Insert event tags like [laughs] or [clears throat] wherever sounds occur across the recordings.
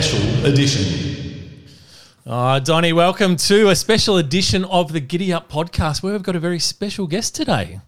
special edition. Uh, Donny, welcome to a special edition of the Giddy Up podcast where we've got a very special guest today.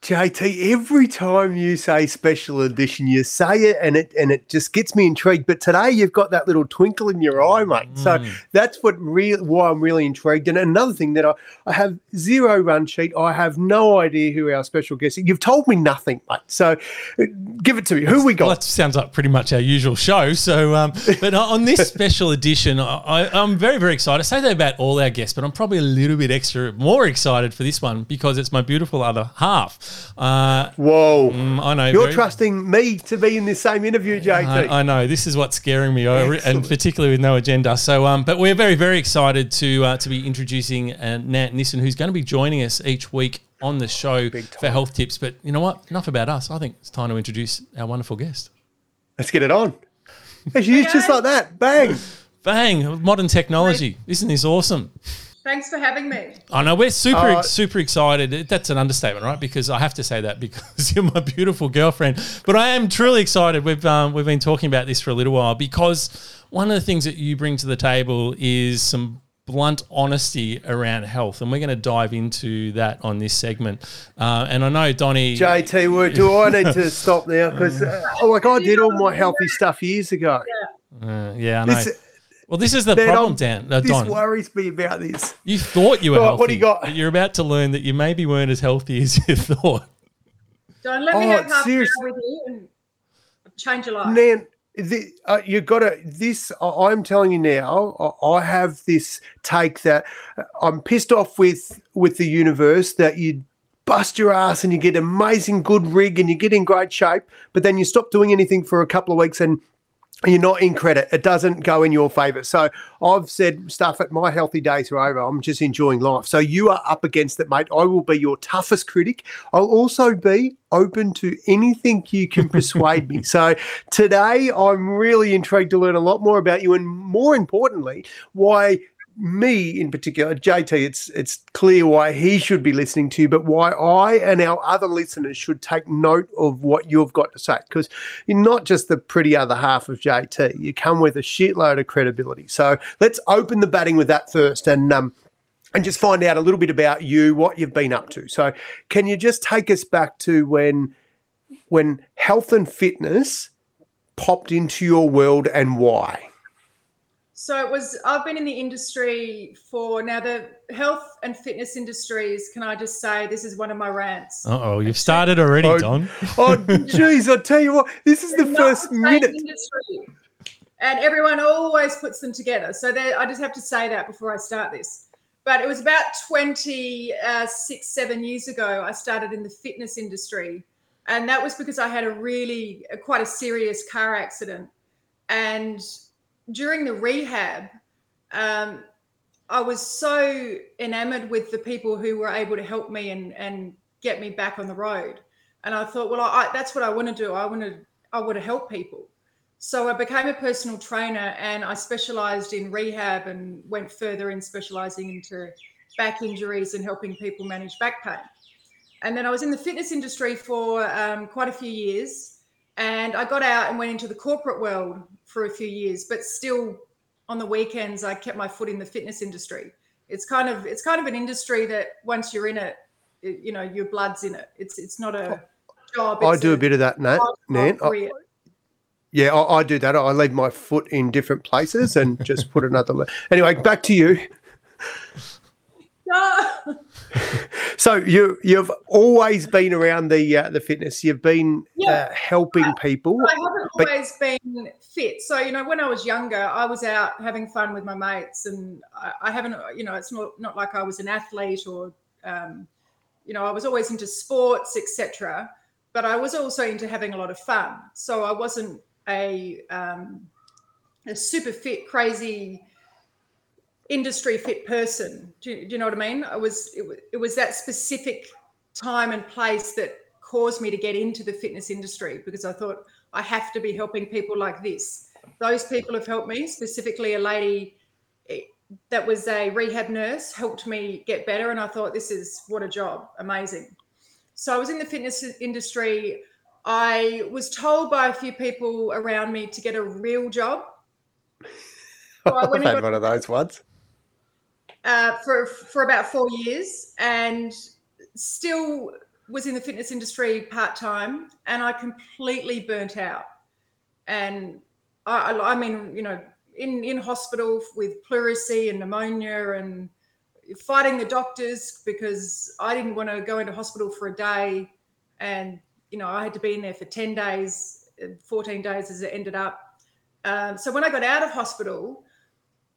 JT, every time you say special edition, you say it and it and it just gets me intrigued. But today you've got that little twinkle in your eye, mate. So Mm. that's what real why I'm really intrigued. And another thing that I, I have zero run sheet. I have no idea who our special guest is. You've told me nothing, mate. So uh, give it to me. Who we Well, got? that sounds like pretty much our usual show. So, um, but on this [laughs] special edition, I, I'm very, very excited. I say that about all our guests, but I'm probably a little bit extra more excited for this one because it's my beautiful other half. Uh, Whoa. mm, I know. You're very- trusting me to be in this same interview, JT. I, I know this is what's scaring me, I re- and particularly with no agenda. So, um, but we're very, very excited to uh, to be introducing uh, Nat Nissen, who's going to be joining us each week on the show for health tips. But you know what? Enough about us. I think it's time to introduce our wonderful guest. Let's get it on. There she just like that. Bang. Bang! Modern technology. Isn't this awesome? Thanks for having me. I know we're super Uh, super excited. That's an understatement, right? Because I have to say that because [laughs] you're my beautiful girlfriend. But I am truly excited. We've um, we've been talking about this for a little while because one of the things that you bring to the table is some blunt honesty around health, and we're going to dive into that on this segment. Uh, and I know Donny. JT, word, do I need to stop now? Because, uh, [laughs] like, I did all my healthy stuff years ago. uh, yeah, I know. This, well, this is the man, problem, I'm- Dan. Uh, this Don. worries me about this. You thought you were Right, healthy. what do you got? but You're about to learn that you maybe weren't as healthy as you [laughs] thought. Don't let me Oh, have half an serious- hour with you and change your life. Nan, the, uh, you got to, this, I- I'm telling you now, I, I have this take that uh, I'm pissed off with, with the universe that you bust your ass and you get amazing good rig and you get in great shape, but then you stop doing anything for a couple of weeks and you're not in credit. It doesn't go in your favor. So I've said stuff at my healthy days are over. I'm just enjoying life. So you are up against it, mate. I will be your toughest critic. I'll also be open to anything you can [laughs] persuade me. So today I'm really intrigued to learn a lot more about you and more importantly, why me in particular, JT, it's it's clear why he should be listening to you, but why I and our other listeners should take note of what you've got to say. Because you're not just the pretty other half of JT. You come with a shitload of credibility. So let's open the batting with that first and um and just find out a little bit about you, what you've been up to. So can you just take us back to when when health and fitness popped into your world and why? So it was. I've been in the industry for now. The health and fitness industries. Can I just say this is one of my rants. Uh oh, you've started already, Oh, Don. Oh, geez, I tell you what, this is the Not first the minute. Industry. And everyone always puts them together. So I just have to say that before I start this. But it was about 26, seven years ago, I started in the fitness industry. And that was because I had a really, quite a serious car accident. And during the rehab, um, I was so enamored with the people who were able to help me and, and get me back on the road. And I thought, well, I, that's what I want to do. I want to, I want to help people. So I became a personal trainer and I specialized in rehab and went further in specializing into back injuries and helping people manage back pain. And then I was in the fitness industry for um, quite a few years. And I got out and went into the corporate world for a few years, but still on the weekends I kept my foot in the fitness industry. It's kind of it's kind of an industry that once you're in it, it you know your blood's in it. It's it's not a job. I do a bit of that, Nat. Nan. I, yeah, I, I do that. I leave my foot in different places and just put another. Le- anyway, back to you. [laughs] [laughs] So you you've always been around the uh, the fitness. You've been Yeah. uh, helping people. I haven't But- always been fit. So, you know, when I was younger, I was out having fun with my mates, and I, I haven't, you know, it's not not like I was an athlete or, um, you know, I was always into sports, etc. But I was also into having a lot of fun. So I wasn't a um, a super fit, crazy industry fit person. Do you, do you know what I mean? I was it, it was that specific time and place that caused me to get into the fitness industry because I thought I have to be helping people like this. Those people have helped me, specifically a lady eh, that was a rehab nurse helped me get better and I thought this is what a job, amazing. So I was in the fitness industry. I was told by a few people around me to get a real job [laughs] So I went I've had one of those ones. Uh, for for about four years, and still was in the fitness industry part time, and I completely burnt out. And I, I mean, you know, in in hospital with pleurisy and pneumonia and fighting the doctors because I didn't want to go into hospital for a day, and you know I had to be in there for ten days, fourteen days as it ended up. Um, so when I got out of hospital,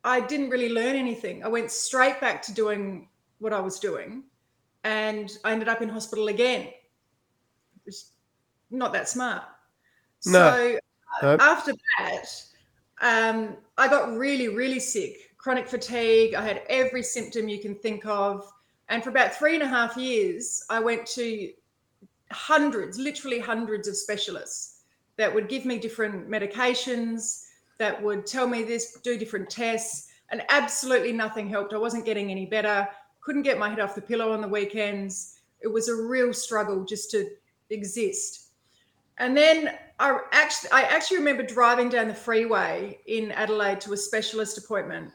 I didn't really learn anything. I went straight back to doing what I was doing, and I ended up in hospital again. It was not that smart. No. So after that, um, I got really, really sick, chronic fatigue. I had every symptom you can think of. And for about three and a half years, I went to hundreds, literally hundreds of specialists that would give me different medications, that would tell me this, do different tests, and absolutely nothing helped. I wasn't getting any better, couldn't get my head off the pillow on the weekends. It was a real struggle just to exist. And then I actually, I actually remember driving down the freeway in Adelaide to a specialist appointment,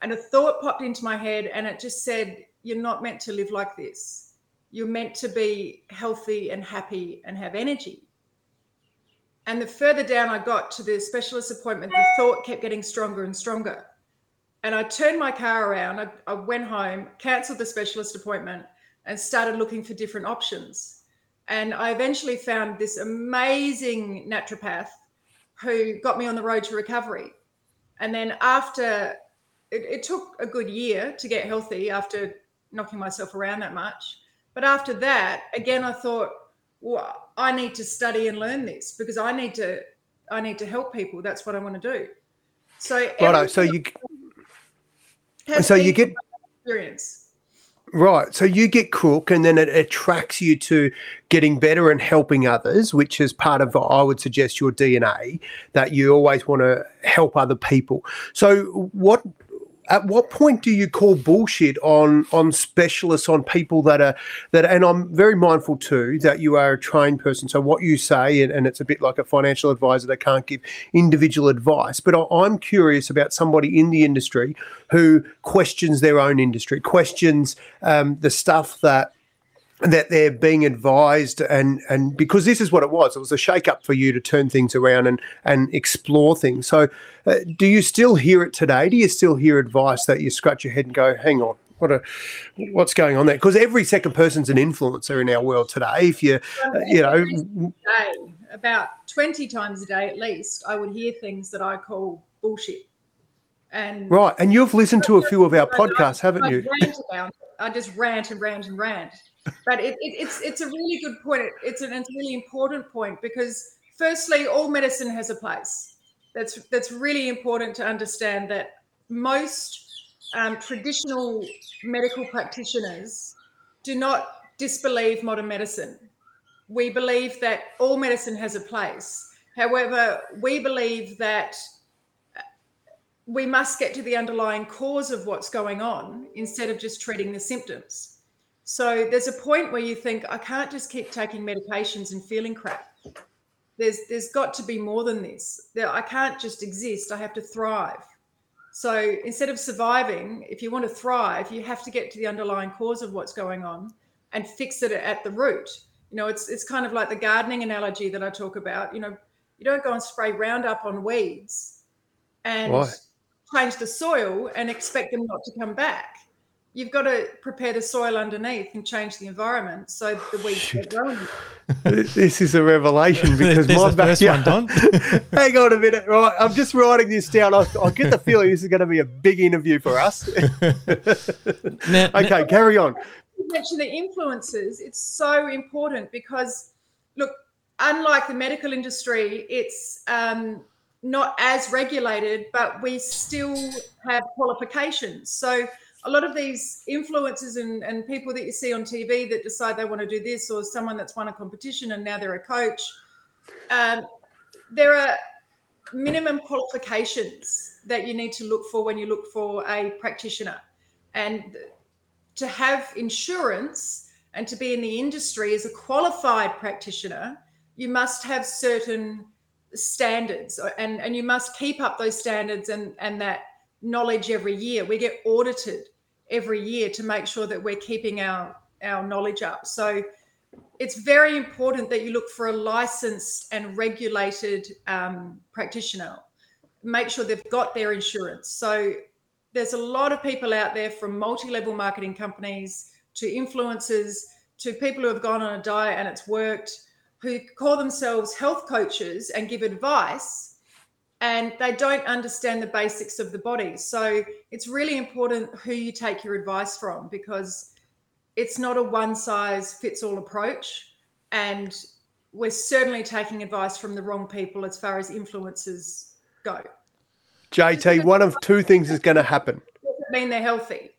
and a thought popped into my head, and it just said, "You're not meant to live like this. You're meant to be healthy and happy and have energy." And the further down I got to the specialist appointment, the thought kept getting stronger and stronger. And I turned my car around. I, I went home, cancelled the specialist appointment, and started looking for different options and I eventually found this amazing naturopath who got me on the road to recovery. And then after it, it, took a good year to get healthy after knocking myself around that much. But after that, again, I thought, well, I need to study and learn this because I need to I need to help people. That's what I want to do. So right, so you so you get experience. Right. So you get Crook and then it attracts you to getting better and helping others, which is part of, I would suggest, your DNA that you always want to help other people. So, what at what point do you call bullshit on on specialists on people that are that and i'm very mindful too that you are a trained person. So what you say and, and it's a bit like a financial advisor that can't give individual advice but i'm curious about somebody in the industry who questions their own industry questions um, the stuff that that they're being advised and and because this is what it was it was a shake up for you to turn things around and and explore things. So uh, do you still hear it today? Do you still hear advice that you scratch your head and go hang on what a what's going on there? Because every second person's an influencer in our world today. If you uh, you know day, about 20 times a day at least i would hear things that i call bullshit. And right and you've listened to a few of our [laughs] podcasts haven't you? I just rant and rant and rant but it, it, it's it's a really good point. It's an it's a really important point because firstly, all medicine has a place. That's that's really important to understand that most um, traditional medical practitioners do not disbelieve modern medicine. We believe that all medicine has a place. However, we believe that we must get to the underlying cause of what's going on instead of just treating the symptoms. So there's a point where you think, I can't just keep taking medications and feeling crap. There's there's got to be more than this. There, I can't just exist. I have to thrive. So instead of surviving, if you want to thrive, you have to get to the underlying cause of what's going on and fix it at the root. You know, it's it's kind of like the gardening analogy that I talk about. You know, you don't go and spray Roundup on weeds and Why? change the soil and expect them not to come back you've got to prepare the soil underneath and change the environment so the weeds get growing. this is a revelation [laughs] because my backyard. One, done. [laughs] hang on a minute, right? I'm just writing this down. I, I get the feeling this is going to be a big interview for us. [laughs] now, okay, now, carry on. You mentioned the influences. It's so important because, look, unlike the medical industry, it's um, not as regulated, but we still have qualifications. So a lot of these influencers and, and people that you see on TV that decide they want to do this, or someone that's won a competition and now they're a coach, um, there are minimum qualifications that you need to look for when you look for a practitioner. And to have insurance and to be in the industry as a qualified practitioner, you must have certain standards and and you must keep up those standards and and that knowledge every year we get audited every year to make sure that we're keeping our our knowledge up. So it's very important that you look for a licensed and regulated um, practitioner. Make sure they've got their insurance. So there's a lot of people out there from multi-level marketing companies to influencers to people who have gone on a diet and it's worked who call themselves health coaches and give advice and they don't understand the basics of the body. So it's really important who you take your advice from because it's not a one size fits all approach. And we're certainly taking advice from the wrong people as far as influencers go. JT, one of two things is going to happen. Doesn't mean they're healthy.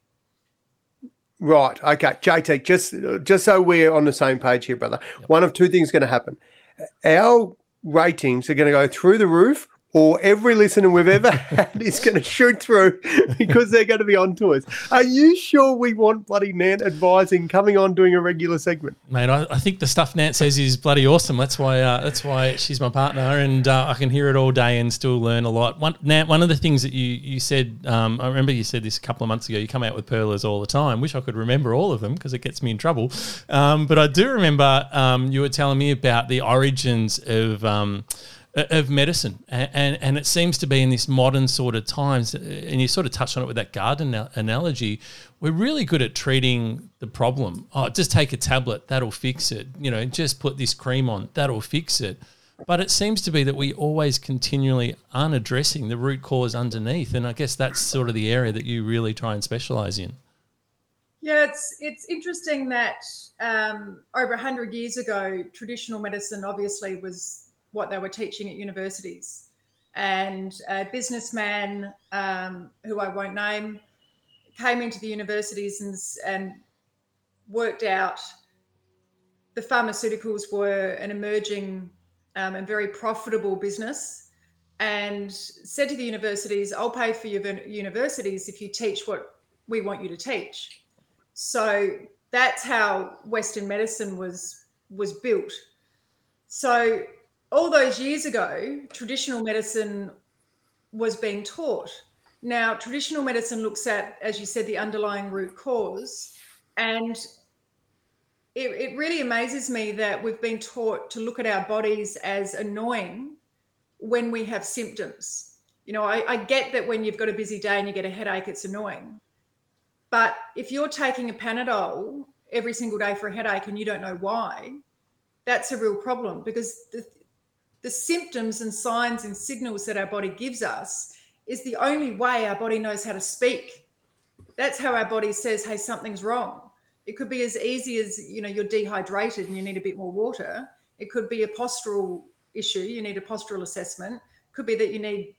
Right. Okay. JT, just just so we're on the same page here, brother. Yep. One of two things is going to happen. Our ratings are going to go through the roof, or every listener we've ever [laughs] had is going to shoot through [laughs] because they're going to be on to us. Are you sure we want bloody Nant advising coming on doing a regular segment? Mate, I, I think the stuff Nant says is bloody awesome. That's why uh, that's why she's my partner, and uh, I can hear it all day and still learn a lot. One, Nant, one of the things that you you said, um, I remember you said this a couple of months ago. You come out with perlers all the time. Wish I could remember all of them because it gets me in trouble. Um, but I do remember um, you were telling me about the origins of um, of medicine, and, and, and it seems to be in this modern sort of times. And you sort of touched on it with that garden analogy. We're really good at treating the problem. Oh, just take a tablet, that'll fix it. You know, just put this cream on, that'll fix it. But it seems to be that we always continually aren't addressing the root cause underneath, and I guess that's sort of the area that you really try and specialize in. Yeah, it's it's interesting that um, over hundred years ago, traditional medicine obviously was what they were teaching at universities. And a businessman um, who I won't name came into the universities and, and worked out the pharmaceuticals were an emerging um, and very profitable business and said to the universities, I'll pay for your universities if you teach what we want you to teach. So that's how Western medicine was was built. So all those years ago, traditional medicine was being taught. Now, traditional medicine looks at, as you said, the underlying root cause. And it, it really amazes me that we've been taught to look at our bodies as annoying when we have symptoms. You know, I, I get that when you've got a busy day and you get a headache, it's annoying. But if you're taking a Panadol every single day for a headache and you don't know why, that's a real problem because the, the symptoms and signs and signals that our body gives us is the only way our body knows how to speak. That's how our body says, hey, something's wrong. It could be as easy as, you know, you're dehydrated and you need a bit more water. It could be a postural issue. You need a postural assessment. Could be that you need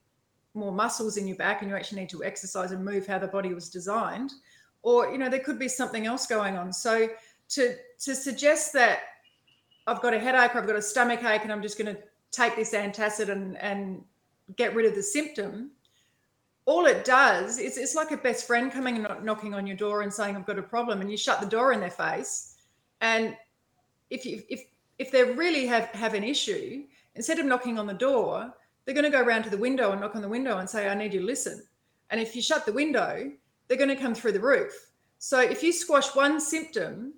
more muscles in your back and you actually need to exercise and move how the body was designed. Or, you know, there could be something else going on. So to to suggest that I've got a headache or I've got a stomach ache and I'm just going to take this antacid and, and get rid of the symptom, all it does is it's like a best friend coming and knocking on your door and saying, I've got a problem, and you shut the door in their face. And if you if if they really have, have an issue, instead of knocking on the door, they're going to go around to the window and knock on the window and say, I need you to listen. And if you shut the window, they're going to come through the roof. So if you squash one symptom,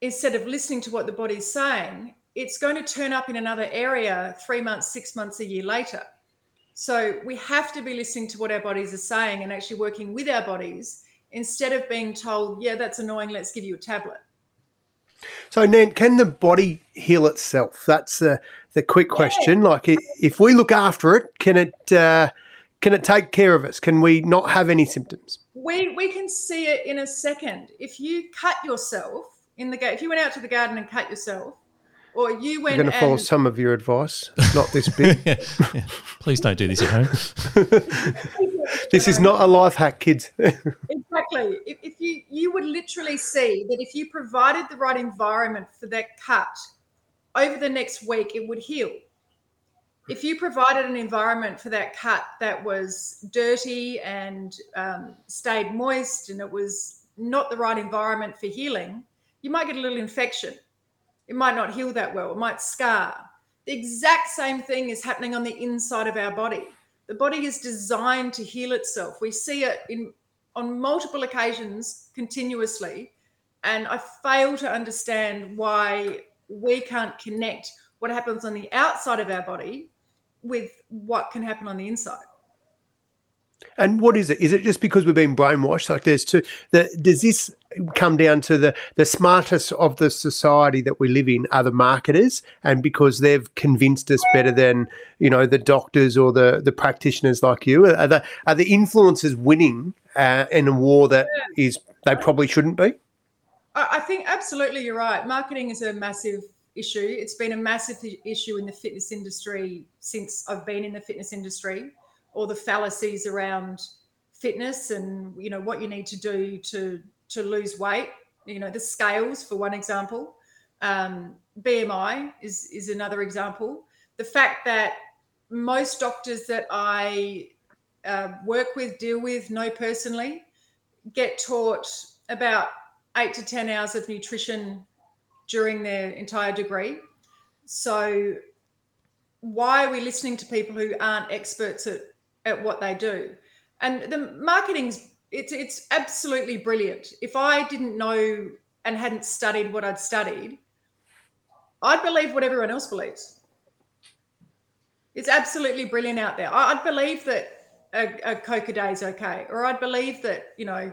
instead of listening to what the body's saying, it's going to turn up in another area three months, six months, a year later. So we have to be listening to what our bodies are saying and actually working with our bodies instead of being told, yeah, that's annoying, let's give you a tablet. So, Nan, can the body heal itself? That's the the quick question. Yeah. Like, if we look after it, can it uh, can it take care of us? Can we not have any symptoms? We we can see it in a second. If you cut yourself in the if you went out to the garden and cut yourself, or you went. I'm going to follow some of your advice, not this bit. [laughs] yeah, yeah. Please don't do this at home. [laughs] this is not a life hack, kids. [laughs] exactly. If, if you you would literally see that if you provided the right environment for that cut over the next week, it would heal. If you provided an environment for that cut that was dirty and um, stayed moist and it was not the right environment for healing, you might get a little infection it might not heal that well. It might scar. The exact same thing is happening on the inside of our body. The body is designed to heal itself. We see it in on multiple occasions continuously, and I fail to understand why we can't connect what happens on the outside of our body with what can happen on the inside. And what is it? Is it just because we've been brainwashed? Like there's two. The, does this come down to the the smartest of the society that we live in are the marketers, and because they've convinced us better than you know the doctors or the the practitioners like you? Are the are the influencers winning uh, in a war that is they probably shouldn't be? I think absolutely you're right. Marketing is a massive issue. It's been a massive issue in the fitness industry since I've been in the fitness industry all the fallacies around fitness and you know what you need to do to to lose weight you know the scales for one example. Um, bmi is is another example. The fact that most doctors that i uh, work with deal with know personally get taught about eight to ten hours of nutrition during their entire degree. So why are we listening to people who aren't experts at at what they do. And the marketing's it's it's absolutely brilliant. If I didn't know and hadn't studied what I'd studied, I'd believe what everyone else believes. It's absolutely brilliant out there. I'd believe that a, a Coke a day is okay, or I'd believe that you know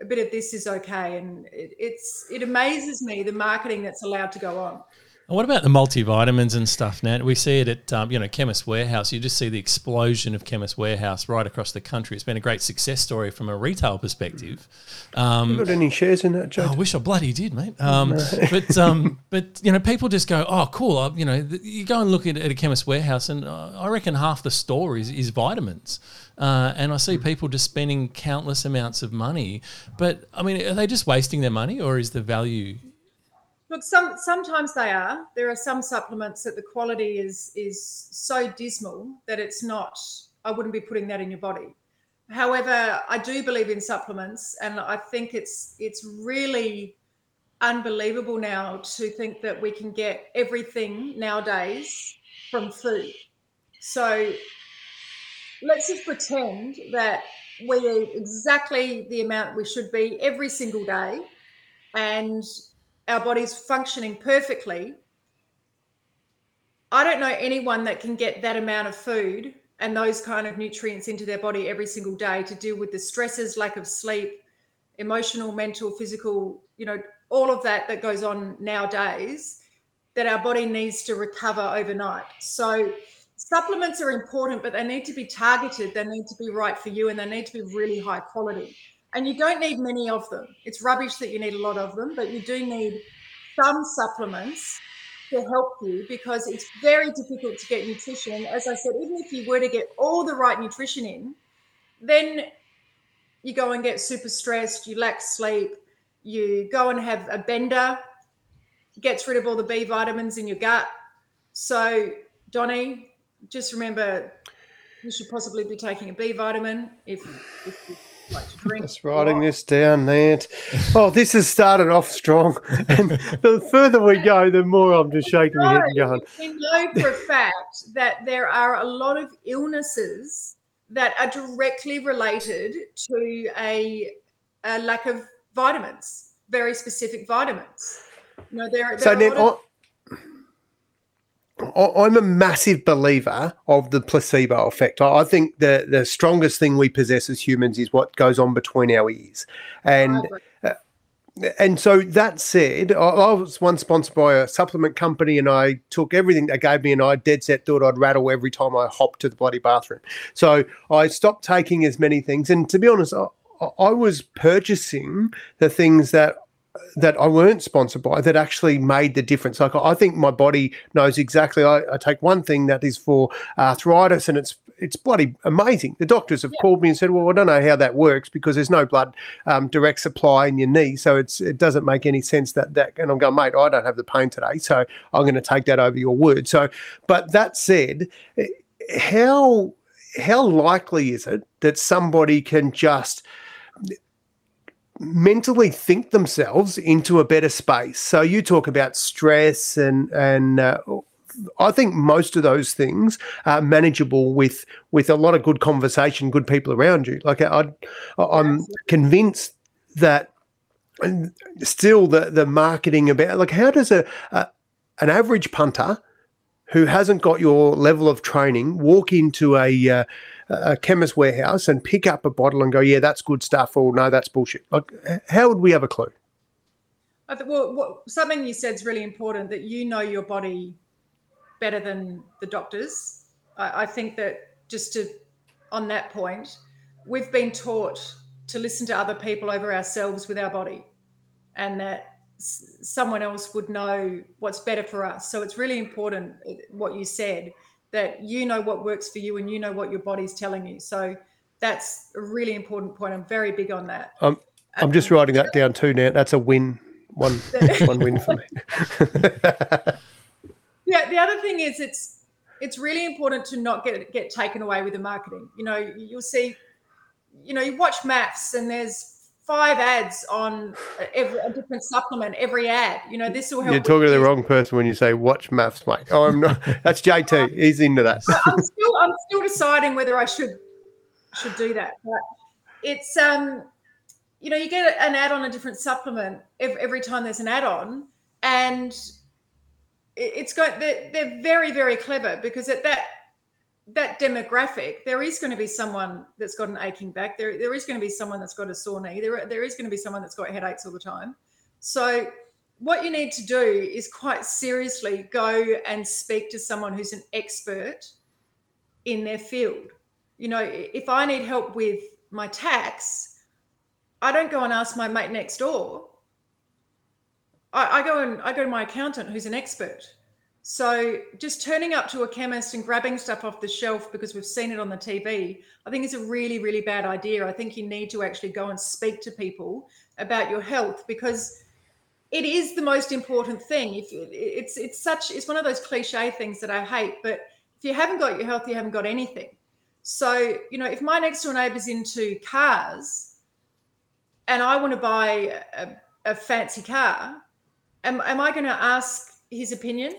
a bit of this is okay, and it, it's it amazes me the marketing that's allowed to go on. And what about the multivitamins and stuff, Nat? We see it at um, you know Chemist Warehouse. You just see the explosion of Chemist Warehouse right across the country. It's been a great success story from a retail perspective. Um, you got any shares in that, Joe? I wish I bloody did, mate. Um, [laughs] but um, but you know, people just go, oh, cool. I, you know, you go and look at, at a Chemist Warehouse, and uh, I reckon half the store is, is vitamins. Uh, and I see people just spending countless amounts of money. But I mean, are they just wasting their money, or is the value Look, some sometimes they are. There are some supplements that the quality is is so dismal that it's not. I wouldn't be putting that in your body. However, I do believe in supplements, and I think it's it's really unbelievable now to think that we can get everything nowadays from food. So let's just pretend that we eat exactly the amount we should be every single day, and our body's functioning perfectly. I don't know anyone that can get that amount of food and those kind of nutrients into their body every single day to deal with the stresses, lack of sleep, emotional, mental, physical, you know, all of that that goes on nowadays that our body needs to recover overnight. So supplements are important, but they need to be targeted, they need to be right for you, and they need to be really high quality. And you don't need many of them. It's rubbish that you need a lot of them, but you do need some supplements to help you because it's very difficult to get nutrition. As I said, even if you were to get all the right nutrition in, then you go and get super stressed, you lack sleep, you go and have a bender, gets rid of all the B vitamins in your gut. So, Donnie, just remember you should possibly be taking a B vitamin if, if just writing this down, Nant. Oh, this has started off strong. [laughs] And the further we go, the more I'm just shaking my head and going. We know for a fact that there are a lot of illnesses that are directly related to a, a lack of vitamins, very specific vitamins. You know, there, there so then, of, I'm a massive believer of the placebo effect. I think the the strongest thing we possess as humans is what goes on between our ears, and uh, and so that said, I, I, was once sponsored by a supplement company, and I took everything they gave me, and I dead set thought I'd rattle every time I hopped to the bloody bathroom. So I stopped taking as many things, and to be honest, I, I was purchasing the things that that I weren't sponsored by that actually made the difference. Like I think my body knows exactly. I, I take one thing that is for arthritis, and it's it's bloody amazing. The doctors have yeah. called me and said, "Well, I don't know how that works because there's no blood um, direct supply in your knee, so it's it doesn't make any sense that that." And I'm going, mate, I don't have the pain today, so I'm going to take that over your word. So, but that said, how how likely is it that somebody can just mentally think themselves into a better space. So you talk about stress and and uh, I think most of those things are manageable with with a lot of good conversation, good people around you. Like I, I'm convinced that still the the marketing about like how does a, a an average punter who hasn't got your level of training walk into a uh, a chemist warehouse and pick up a bottle and go, yeah, that's good stuff, or no, that's bullshit. Like, how would we have a clue? I well, what, something you said is really important that you know your body better than the doctors. I, I think that just to on that point, we've been taught to listen to other people over ourselves with our body, and that someone else would know what's better for us. So it's really important what you said that you know what works for you and you know what your body's telling you. So that's a really important point. I'm very big on that. Um, I'm just writing that down too now. That's a win. One [laughs] one win for me. [laughs] yeah, the other thing is it's it's really important to not get get taken away with the marketing. You know, you'll see, you know, you watch MAFS and there's five ads on every a different supplement, every ad. You know, this will help. You're talking to the wrong person when you say watch MAFS, mate. Oh, I'm not. [laughs] That's JT. He's into that. I'm [laughs] still I'm still deciding whether I should should do that. But it's um, you know, you get an ad on a different supplement every, every time there's an ad on, and it's going. They're, they're very very clever because at that that demographic, there is going to be someone that's got an aching back. There, there is going to be someone that's got a sore knee. There, there is going to be someone that's got headaches all the time. So, what you need to do is quite seriously go and speak to someone who's an expert in their field. You know, if I need help with my tax, I don't go and ask my mate next door. I, I go and I go to my accountant who's an expert so just turning up to a chemist and grabbing stuff off the shelf because we've seen it on the TV, I think is a really, really bad idea. I think you need to actually go and speak to people about your health because it is the most important thing. If it's it's such it's one of those cliche things that I hate, but if you haven't got your health, you haven't got anything. So, you know, if my next door neighbor's into cars and I want to buy a, a fancy car, am, am I going to ask his opinion?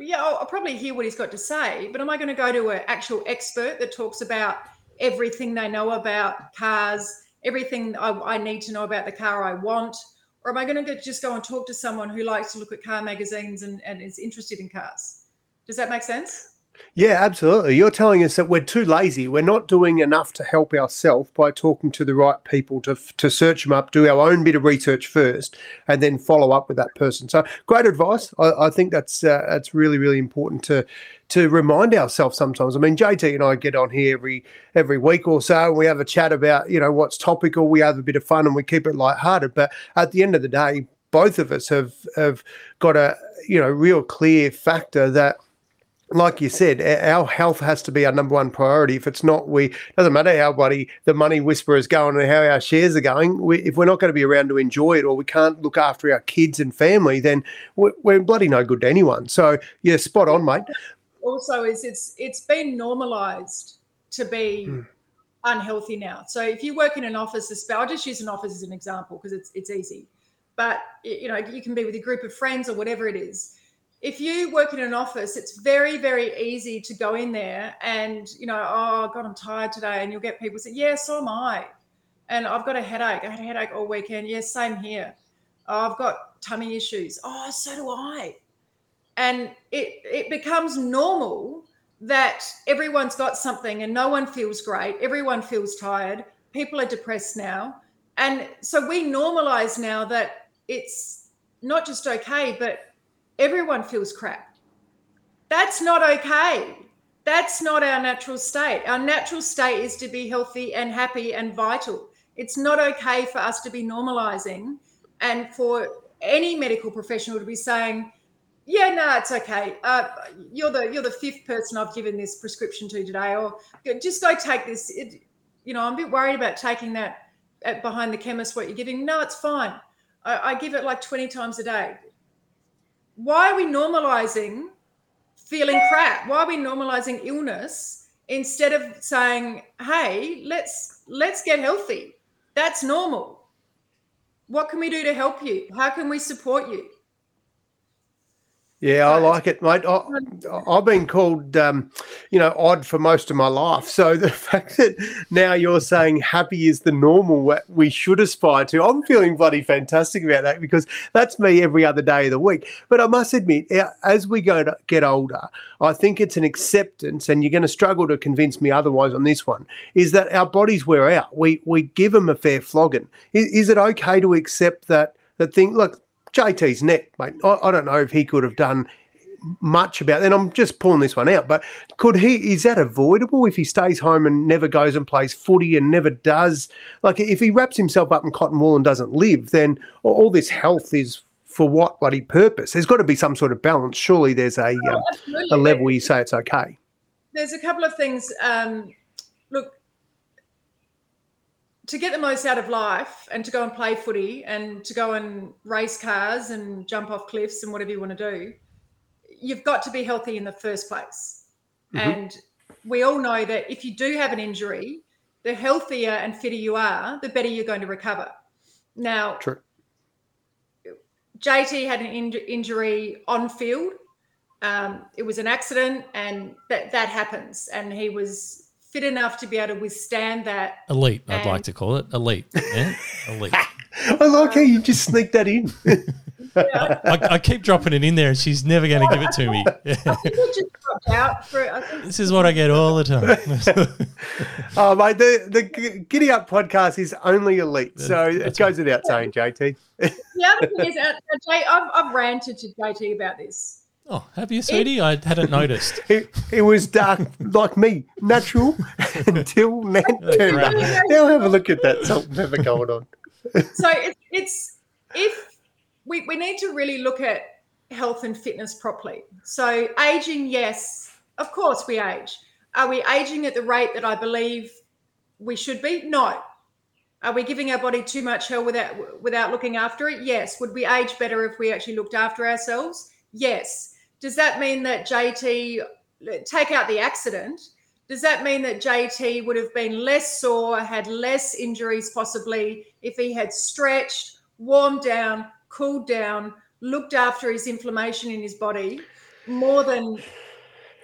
Yeah, I'll, I'll, probably hear what he's got to say, but am I going to go to an actual expert that talks about everything they know about cars, everything I, I need to know about the car I want? Or am I going to just go and talk to someone who likes to look at car magazines and, and is interested in cars? Does that make sense? Yeah, absolutely. You're telling us that we're too lazy. We're not doing enough to help ourselves by talking to the right people to to search them up, do our own bit of research first, and then follow up with that person. So, great advice. I, I think that's uh, that's really really important to to remind ourselves sometimes. I mean, JT and I get on here every every week or so, and we have a chat about you know what's topical. We have a bit of fun and we keep it lighthearted. But at the end of the day, both of us have have got a you know real clear factor that like you said, our health has to be our number one priority. If it's not, we doesn't matter how bloody the money whisperer is going and how our shares are going. We, if we're not going to be around to enjoy it, or we can't look after our kids and family, then we're, we're bloody no good to anyone. So yeah, spot on, mate. Also, is it's it's been normalised to be hmm. unhealthy now. So if you work in an office, I'll just use an office as an example because it's it's easy. But you know, you can be with a group of friends or whatever it is if you work in an office, it's very, very easy to go in there and, you know, oh, God, I'm tired today. And you'll get people say, yeah, so am I. And I've got a headache. I had a headache all weekend. Yes, yeah, same here. Oh, I've got tummy issues. Oh, so do I. And it, it becomes normal that everyone's got something and no one feels great. Everyone feels tired. People are depressed now. And so we normalize now that it's not just okay, but everyone feels crap. That's not okay. That's not our natural state. Our natural state is to be healthy and happy and vital. It's not okay for us to be normalizing and for any medical professional to be saying, yeah, no, it's okay. Uh, you're the you're the fifth person I've given this prescription to today, or just go take this. It, you know, I'm a bit worried about taking that behind the chemist. What you're giving? No, it's fine. I, I give it like 20 times a day why are we normalizing feeling crap? Why are we normalizing illness instead of saying, "Hey, let's let's get healthy. That's normal. What can we do to help you? How can we support you?" Yeah, I like it, mate. I, have been called, um, you know, odd for most of my life. So [laughs] the fact that now you're saying happy is the normal what we should aspire to, I'm feeling bloody fantastic about that because that's me every other day of the week. But I must admit, as we go to get older, I think it's an acceptance, and you're going to struggle to convince me otherwise on this one, is that our bodies wear out. We we give them a fair flogging. Is, is it okay to accept that? That thing, look, JT's neck, mate. I, I, don't know if he could have done much about. And I'm just pulling this one out, but could he? Is that avoidable if he stays home and never goes and plays footy and never does? Like if he wraps himself up in cotton wool and doesn't live, then all this health is for what bloody purpose? There's got to be some sort of balance. Surely there's a oh, um, a level where you say it's okay. There's a couple of things. Um, look, to get the most out of life and to go and play footy and to go and race cars and jump off cliffs and whatever you want to do, you've got to be healthy in the first place. Mm-hmm. And we all know that if you do have an injury, the healthier and fitter you are, the better you're going to recover. Now, True. JT had an in- injury on field. Um, it was an accident, and that that happens. And he was fit enough to be able to withstand that. Elite, I'd like to call it elite. Yeah, elite. [laughs] I like how you just sneak that in. I, I, keep dropping it in there, and she's never going to give it to me. [laughs] this is what I get all the time. [laughs] oh, mate, the the Giddy Up podcast is only elite, so it goes without saying, JT. the other thing is, uh, Jay, I've, I've ranted to JT about this Oh, have you, sweetie? It, I hadn't noticed. [laughs] It, it was dark like me, natural [laughs] until Nat turned up. Now have a look at that salt and pepper going on. so it, it's if we, we need to really look at health and fitness properly. So aging, yes, of course we age. Are we aging at the rate that I believe we should be? No. Are we giving our body too much hell without without looking after it? Yes. Would we age better if we actually looked after ourselves? Yes. Does that mean that JT, take out the accident, does that mean that JT would have been less sore, had less injuries possibly if he had stretched, warmed down, cooled down, looked after his inflammation in his body more than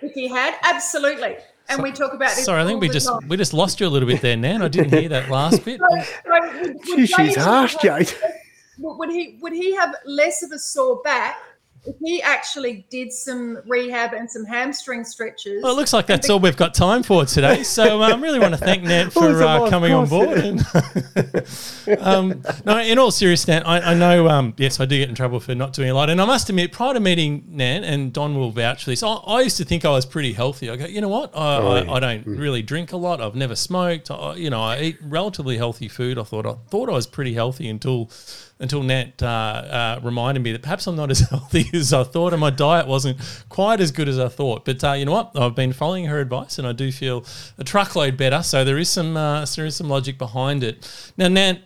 if he had? Absolutely. And so, we talk about this. Sorry, I think we just time. we just lost you a little bit there, Nan. I didn't hear that last bit. so, so would, would she's harsh, Jade. Would he would he have less of a sore back if he actually did some rehab and some hamstring stretches. Well, it looks like that's all we've got time for today. So I um, really want to thank Nat for uh, coming on board. And, [laughs] um, no, in all seriousness, Nat, I, I know, um, yes, I do get in trouble for not doing a lot. And I must admit, prior to meeting Nat, and Don will vouch for this, I, I used to think I was pretty healthy. I go, you know what? I, oh, yeah. I, I, don't mm. really drink a lot. I've never smoked. I, you know, I eat relatively healthy food. I thought I thought I was pretty healthy until until Nat uh, uh, reminded me that perhaps I'm not as [laughs] healthy as I thought, and my diet wasn't quite as good as I thought. But uh, you know what? I've been following her advice, and I do feel a truckload better. So there is some uh, there is some logic behind it. Now, Nat.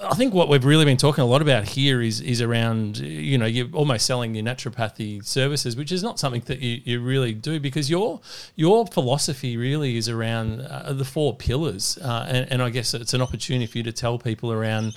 I think what we've really been talking a lot about here is is around you know you're almost selling your naturopathy services, which is not something that you, you really do because your your philosophy really is around uh, the four pillars, uh, and, and I guess it's an opportunity for you to tell people around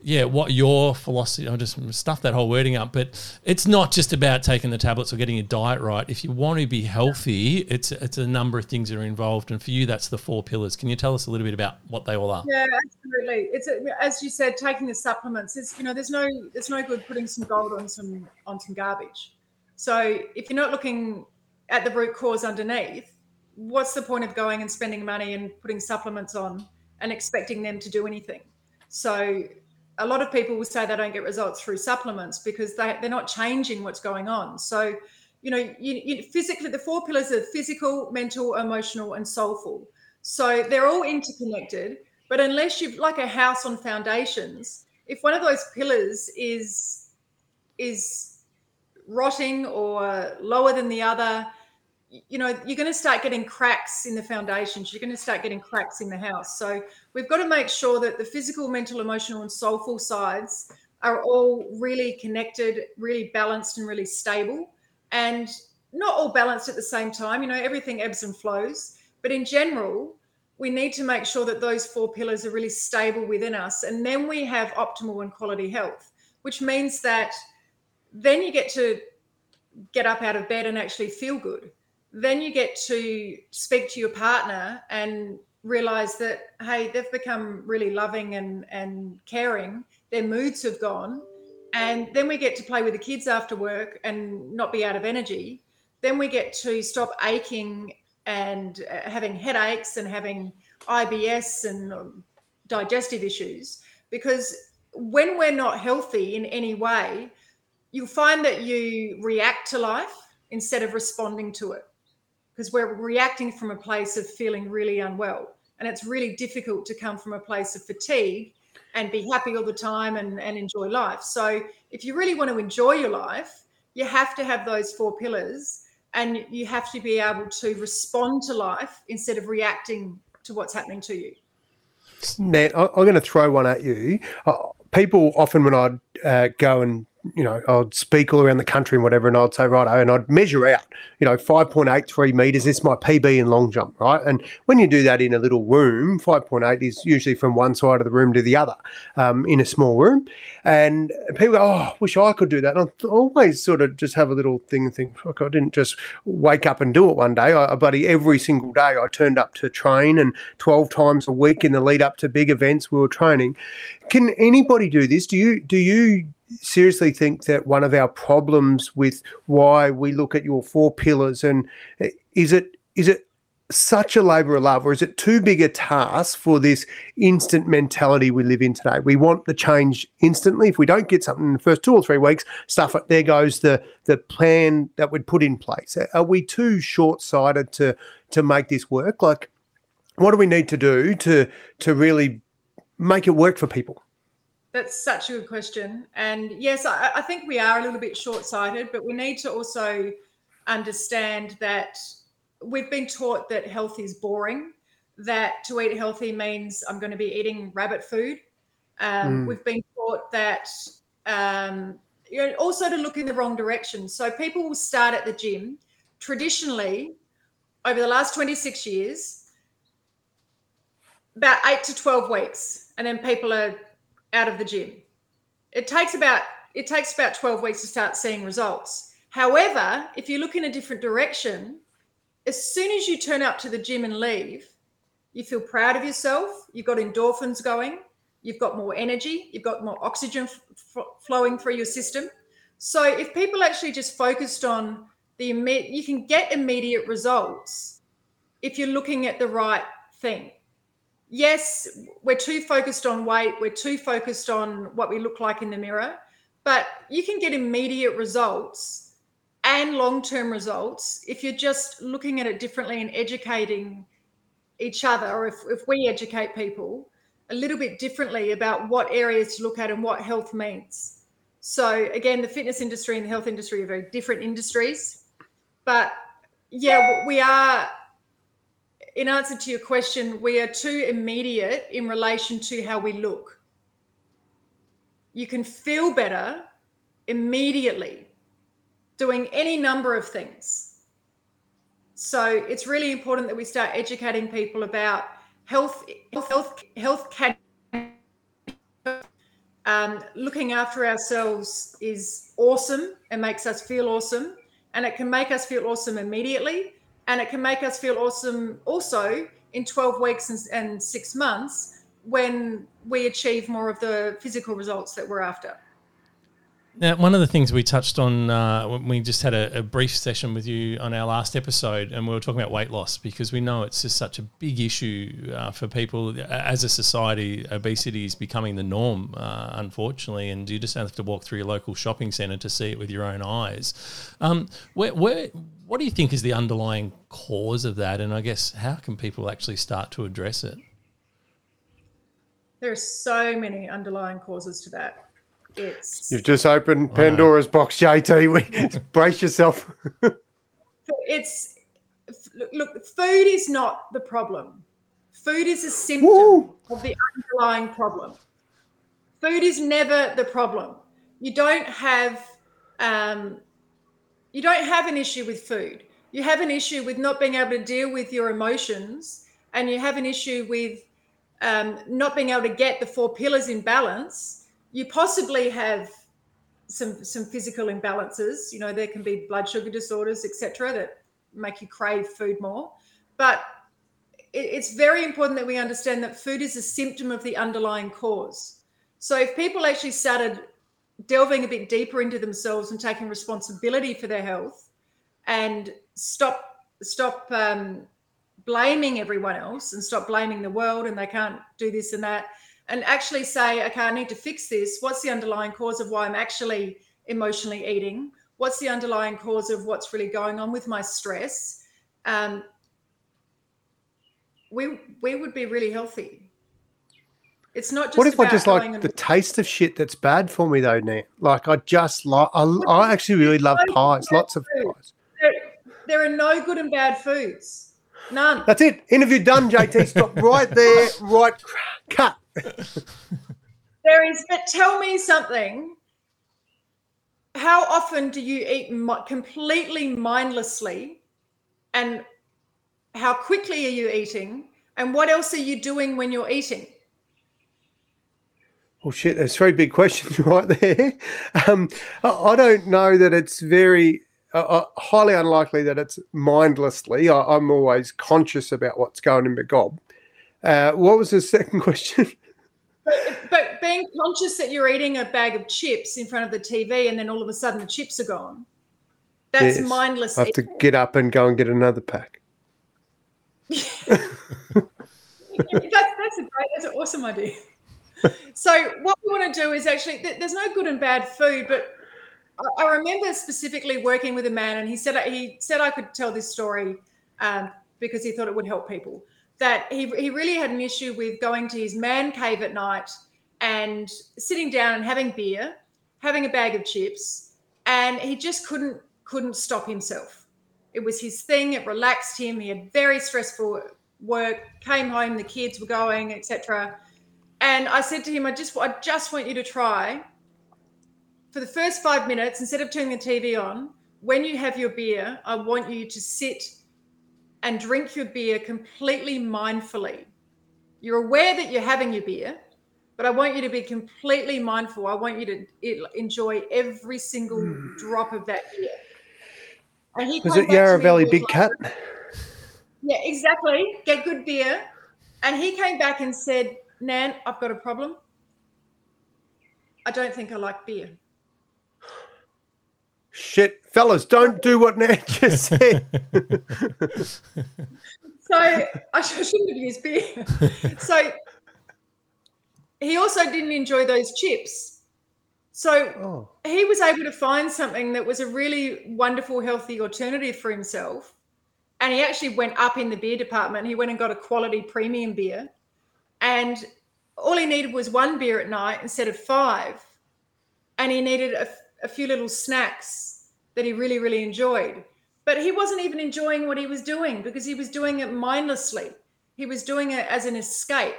yeah, what your philosophy, I'll just stuff that whole wording up, but it's not just about taking the tablets or getting your diet right. If you want to be healthy, it's it's a number of things that are involved. And for you, that's the four pillars. Can you tell us a little bit about what they all are? Yeah, absolutely. It's a, as you said, taking the supplements. It's, you know, there's no there's no good putting some gold on some on some garbage. So if you're not looking at the root cause underneath, what's the point of going and spending money and putting supplements on and expecting them to do anything? So a lot of people will say they don't get results through supplements because they, they're not changing what's going on. So, you know, you, you, physically, the four pillars are physical, mental, emotional, and soulful. So they're all interconnected. But unless you've like a house on foundations, if one of those pillars is is rotting or lower than the other, you know you're going to start getting cracks in the foundations you're going to start getting cracks in the house so we've got to make sure that the physical mental emotional and soulful sides are all really connected really balanced and really stable and not all balanced at the same time you know everything ebbs and flows but in general we need to make sure that those four pillars are really stable within us and then we have optimal and quality health which means that then you get to get up out of bed and actually feel good. Then you get to speak to your partner and realize that hey, they've become really loving and and caring. Their moods have gone, and then we get to play with the kids after work and not be out of energy. Then we get to stop aching and uh, having headaches and having IBS and digestive issues because when we're not healthy in any way, you'll find that you react to life instead of responding to it because we're reacting from a place of feeling really unwell. And it's really difficult to come from a place of fatigue and be happy all the time and, and enjoy life. So, if you really want to enjoy your life, you have to have those four pillars and you have to be able to respond to life instead of reacting to what's happening to you. Nat, I'm going to throw one at you. Uh, people often, when I uh, go and you know, I'd speak all around the country and whatever, and I'd say, right, and I'd measure out, you know, 5.83 meters. This is my PB in long jump, right? And when you do that in a little room, 5.8 is usually from one side of the room to the other um, in a small room. And people go, oh, I wish I could do that. And I always sort of just have a little thing and think, fuck, I didn't just wake up and do it one day. I, buddy, every single day I turned up to train and 12 times a week in the lead up to big events we were training. Can anybody do this? Do you, do you, seriously think that one of our problems with why we look at your four pillars and eh, is it is it such a labor of love or is it too big a task for this instant mentality we live in today? We want the change instantly. If we don't get something in the first two or three weeks stuff it. there goes the the plan that we'd put in place. Are we too short-sighted to to make this work? Like what do we need to do to to really make it work for people that's such a good question. And yes, I, I think we are a little bit short sighted, but we need to also understand that we've been taught that health is boring, that to eat healthy means I'm going to be eating rabbit food. Um, mm. We've been taught that um, you know, also to look in the wrong direction. So people will start at the gym. Traditionally, over the last 26 years, about eight to 12 weeks, and then people are out of the gym. It takes about it takes about 12 weeks to start seeing results. However, if you look in a different direction, as soon as you turn up to the gym and leave, you feel proud of yourself, you've got endorphins going, you've got more energy, you've got more oxygen f- flowing through your system. So if people actually just focused on the you can get immediate results if you're looking at the right thing yes, we're too focused on weight, we're too focused on what we look like in the mirror, but you can get immediate results and long term results if you're just looking at it differently and educating each other, or if, if we educate people a little bit differently about what areas to look at and what health means. So, again, the fitness industry and the health industry are very different industries. But yeah, we are in answer to your question, we are too immediate in relation to how we look. You can feel better immediately doing any number of things. So it's really important that we start educating people about health, health, health. Um, looking after ourselves is awesome and makes us feel awesome, and it can make us feel awesome immediately and it can make us feel awesome also in 12 weeks and, and six months when we achieve more of the physical results that we're after. Now, one of the things we touched on uh, when we just had a, a, brief session with you on our last episode, and we were talking about weight loss because we know it's just such a big issue uh, for people. As a society, obesity is becoming the norm, uh, unfortunately, and you just have to walk through your local shopping centre to see it with your own eyes. Um, where, where, what do you think is the underlying cause of that? And I guess how can people actually start to address it? There are so many underlying causes to that it's you've just opened Pandora's box, JT. [laughs] brace yourself. it's look, food is not the problem. Food is a symptom Woo! of the underlying problem. Food is never the problem. You don't have um, you don't have an issue with food. You have an issue with not being able to deal with your emotions, and you have an issue with um, not being able to get the four pillars in balance you possibly have some some physical imbalances. You know, there can be blood sugar disorders, etc., that make you crave food more. But it, it's very important that we understand that food is a symptom of the underlying cause. So if people actually started delving a bit deeper into themselves and taking responsibility for their health, and stop stop um, blaming everyone else and stop blaming the world and they can't do this and that and actually say, okay, I need to fix this. What's the underlying cause of why I'm actually emotionally eating? What's the underlying cause of what's really going on with my stress? Um, we we would be really healthy. It's not just. What if I just like the taste of shit that's bad for me though, Nat? Like I just like I, I actually really love pies, lots of pies. There, there are no good and bad foods. None. That's it. Interview done, JT. Stop right there. [laughs] Right, cut [laughs] there is, but tell me something. How often do you eat completely mindlessly? And how quickly are you eating? And what else are you doing when you're eating? Oh shit, there's three big questions [laughs] right there. Um, I don't know that it's very uh, uh, highly unlikely that it's mindlessly. I, am always conscious about what's going in my gob. Uh, what was the [laughs] second question? But, but being conscious that you're eating a bag of chips in front of the TV and then all of a sudden the chips are gone, that's yes. mindless. I have eating. to get up and go and get another pack. [laughs] [laughs] that's, that's a great, that's an awesome idea. So what we want to do is actually there's no good and bad food, but I remember specifically working with a man, and he said he said I could tell this story um, because he thought it would help people that he, he really had an issue with going to his man cave at night and sitting down and having beer, having a bag of chips, and he just couldn't couldn't stop himself. It was his thing. It relaxed him. He had very stressful work. Came home, the kids were going, etc. And I said to him, I just I just want you to try for the first five minutes instead of turning the TV on. When you have your beer, I want you to sit and drink your beer completely mindfully. You're aware that you're having your beer, but I want you to be completely mindful. I want you to enjoy every single mm. drop of that beer. And he was it Yarra Valley Big like, Cat? Yeah, exactly. Get good beer. And he came back and said, Nan, I've got a problem. I don't think I like beer. Shit, fellas, don't do what Nan just [laughs] said. so I shouldn't have used beer. So he also didn't enjoy those chips. So oh. he was able to find something that was a really wonderful, healthy alternative for himself. And he actually went up in the beer department. He went and got a quality premium beer. And all he needed was one beer at night instead of five. And he needed a, a few little snacks that he really, really enjoyed. But he wasn't even enjoying what he was doing because he was doing it mindlessly. He was doing it as an escape.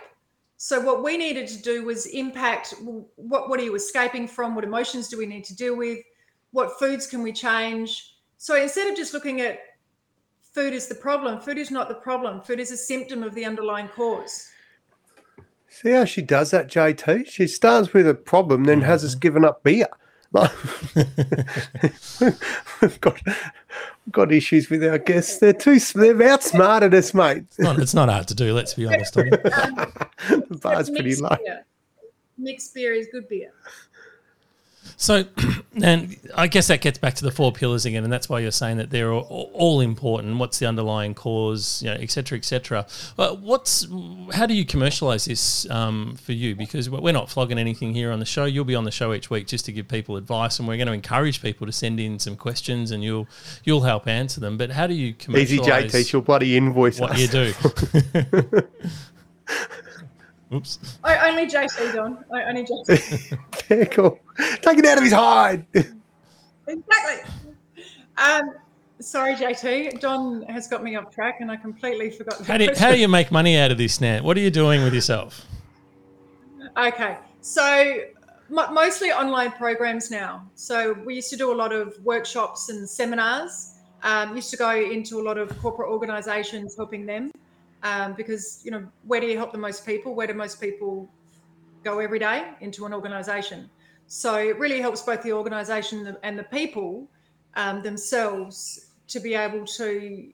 So what we needed to do was impact what what are you escaping from? What emotions do we need to deal with? What foods can we change? So instead of just looking at food as the problem, food is not the problem. Food is a symptom of the underlying cause. See how she does that, JT? She starts with a problem, then has us mm-hmm. given up beer. We've [laughs] got we've got issues with our guests. They're too they've outsmarted us, mate. It's not, it's not hard to do. Let's be honest. Um, [laughs] the bar's pretty low. Beer. Mixed beer is good beer. So, [clears throat] and I guess that gets back to the four pillars again, and that's why you're saying that they're all, all important. What's the underlying cause, you know, et cetera, et cetera. But what's how do you commercialize this um, for you? Because we're not flogging anything here on the show. You'll be on the show each week just to give people advice, and we're going to encourage people to send in some questions, and you'll you'll help answer them. But how do you commercialize? Easy, JT. You'll bloody invoice what us. you do. [laughs] [laughs] Oops. I, only JC's Don. I, only JC. Very cool. Take it out of his hide. exactly. Um, sorry, JT. Don has got me off track, and I completely forgot. How do, you, how do you make money out of this now? What are you doing with yourself? Okay, so mostly online programs now. So we used to do a lot of workshops and seminars. Um, used to go into a lot of corporate organisations, helping them um, because you know where do you help the most people? Where do most people go every day into an organisation? So it really helps both the organisation and the people um, themselves to be able to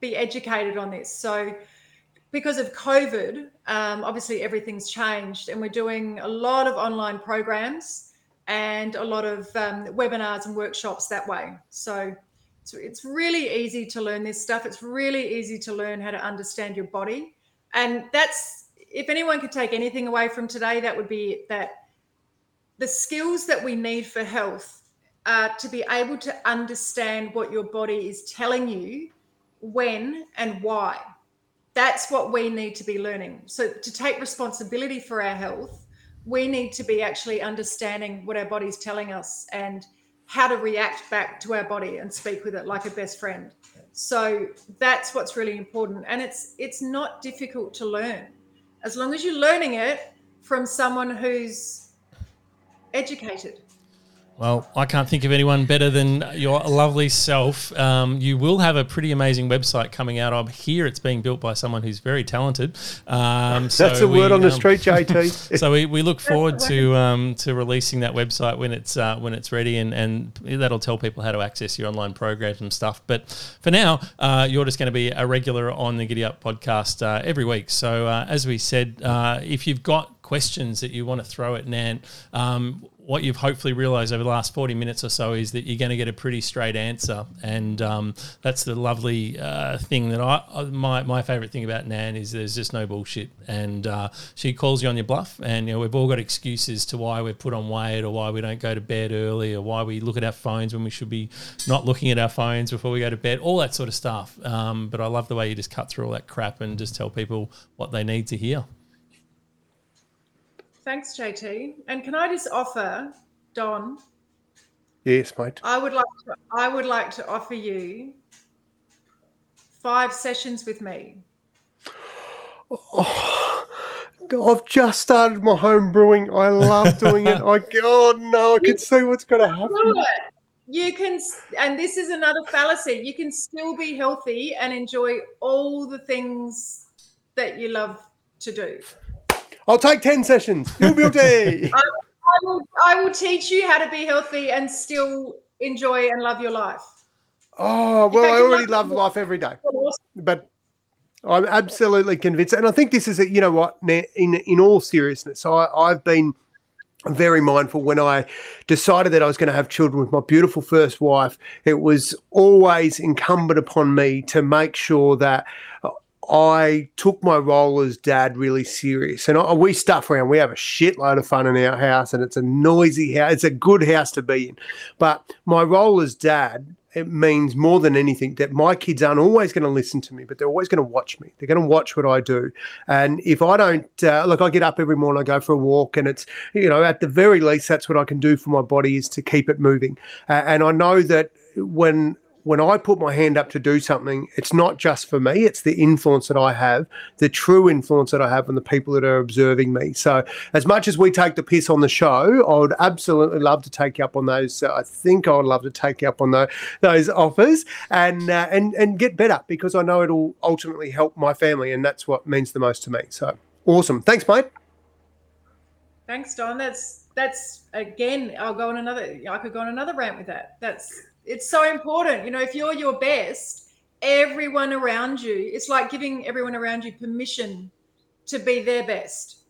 be educated on this. So because of COVID, um, obviously everything's changed, and we're doing a lot of online programs and a lot of um, webinars and workshops that way. So it's, it's really easy to learn this stuff. It's really easy to learn how to understand your body. And that's, if anyone could take anything away from today, that would be that the skills that we need for health are to be able to understand what your body is telling you when and why that's what we need to be learning. So, to take responsibility for our health, we need to be actually understanding what our body's telling us and how to react back to our body and speak with it like a best friend. So that's what's really important and it's it's not difficult to learn. As long as you're learning it from someone who's educated. Well, I can't think of anyone better than your lovely self. Um, you will have a pretty amazing website coming out. I'm here. It's being built by someone who's very talented. Um, [laughs] so That's a we, word on the um, street, JT. [laughs] so we, we look forward to um, to releasing that website when it's uh, when it's ready, and, and that'll tell people how to access your online programs and stuff. But for now, uh, you're just going to be a regular on the Giddy Up podcast uh, every week. So uh, as we said, uh, if you've got questions that you want to throw at Nan, um, what you've hopefully realised over the last 40 minutes or so is that you're going to get a pretty straight answer. And um, that's the lovely uh, thing that I, uh, my, my favourite thing about Nan is there's just no bullshit. And uh, she calls you on your bluff. And, you know, we've all got excuses to why we're put on weight or why we don't go to bed early or why we look at our phones when we should be not looking at our phones before we go to bed, all that sort of stuff. Um, but I love the way you just cut through all that crap and just tell people what they need to hear. Thanks, JT. And can I just offer, Don? Yes, mate. I would like to, I would like to offer you five sessions with me. Oh, I've just started my home brewing. I love doing it. I [laughs] oh no, I can see what's going to happen. You can, and this is another fallacy. You can still be healthy and enjoy all the things that you love to do. I'll take 10 sessions. You'll be okay. [laughs] I, I, will, I will teach you how to be healthy and still enjoy and love your life. Oh, well, I already love life every day. But I'm absolutely convinced. And I think this is, a, you know what, in, in all seriousness, I, I've been very mindful when I decided that I was going to have children with my beautiful first wife. It was always incumbent upon me to make sure that uh, I took my role as dad really serious, and I, we stuff around. We have a shitload of fun in our house, and it's a noisy house. It's a good house to be in. But my role as dad it means more than anything that my kids aren't always going to listen to me, but they're always going to watch me. They're going to watch what I do. And if I don't, uh, look, I get up every morning, I go for a walk, and it's, you know, at the very least, that's what I can do for my body is to keep it moving. Uh, and I know that when when I put my hand up to do something, it's not just for me, it's the influence that I have, the true influence that I have on the people that are observing me. So, as much as we take the piss on the show, I would absolutely love to take you up on those. Uh, I think I would love to take you up on the, those offers and, uh, and, and get better because I know it'll ultimately help my family, and that's what means the most to me. So, awesome. Thanks, mate. Thanks, Don. That's that's again. I'll go on another. I could go on another rant with that. That's it's so important. You know, if you're your best, everyone around you, it's like giving everyone around you permission to be their best.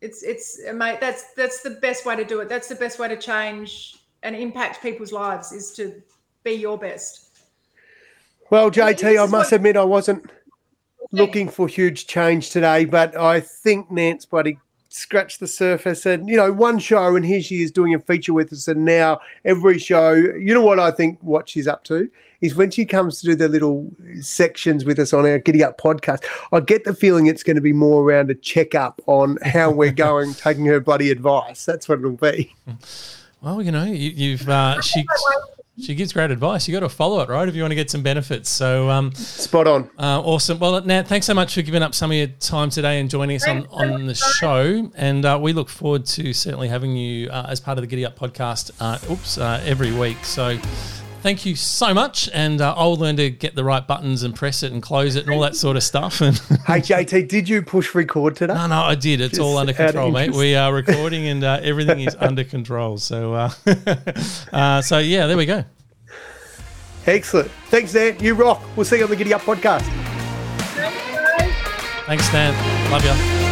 It's it's mate, that's that's the best way to do it. That's the best way to change and impact people's lives is to be your best. Well, JT, I must admit I wasn't looking for huge change today, but I think Nance buddy scratch the surface and you know one show and here she is doing a feature with us and now every show you know what i think what she's up to? Is when she comes to do the little sections with us on our giddy up podcast i get the feeling it's going to be more around a check up on how we're [laughs] going taking her bloody advice. That's what it'll be. Well you know you, have uh, she she gives great advice. You got to follow it, right? If you want to get some benefits. So, um, spot on. Uh, awesome. Well, Nat, thanks so much for giving up some of your time today and joining us on, on the show. And uh, we look forward to certainly having you uh, as part of the Giddy Up podcast. Uh, oops, uh, every week. So, thank you so much, and uh, I'll learn to get the right buttons and press it and close it and all that sort of stuff. And [laughs] hey, JT, did you push record today? no, no, I did. It's all under control, mate. We are recording, and uh, everything is under [laughs] control. So, uh, [laughs] uh, so yeah, there we go. Excellent. Thanks, Dan. You rock. We'll see you on the Giddy Up podcast. Thanks, Dan. Love you.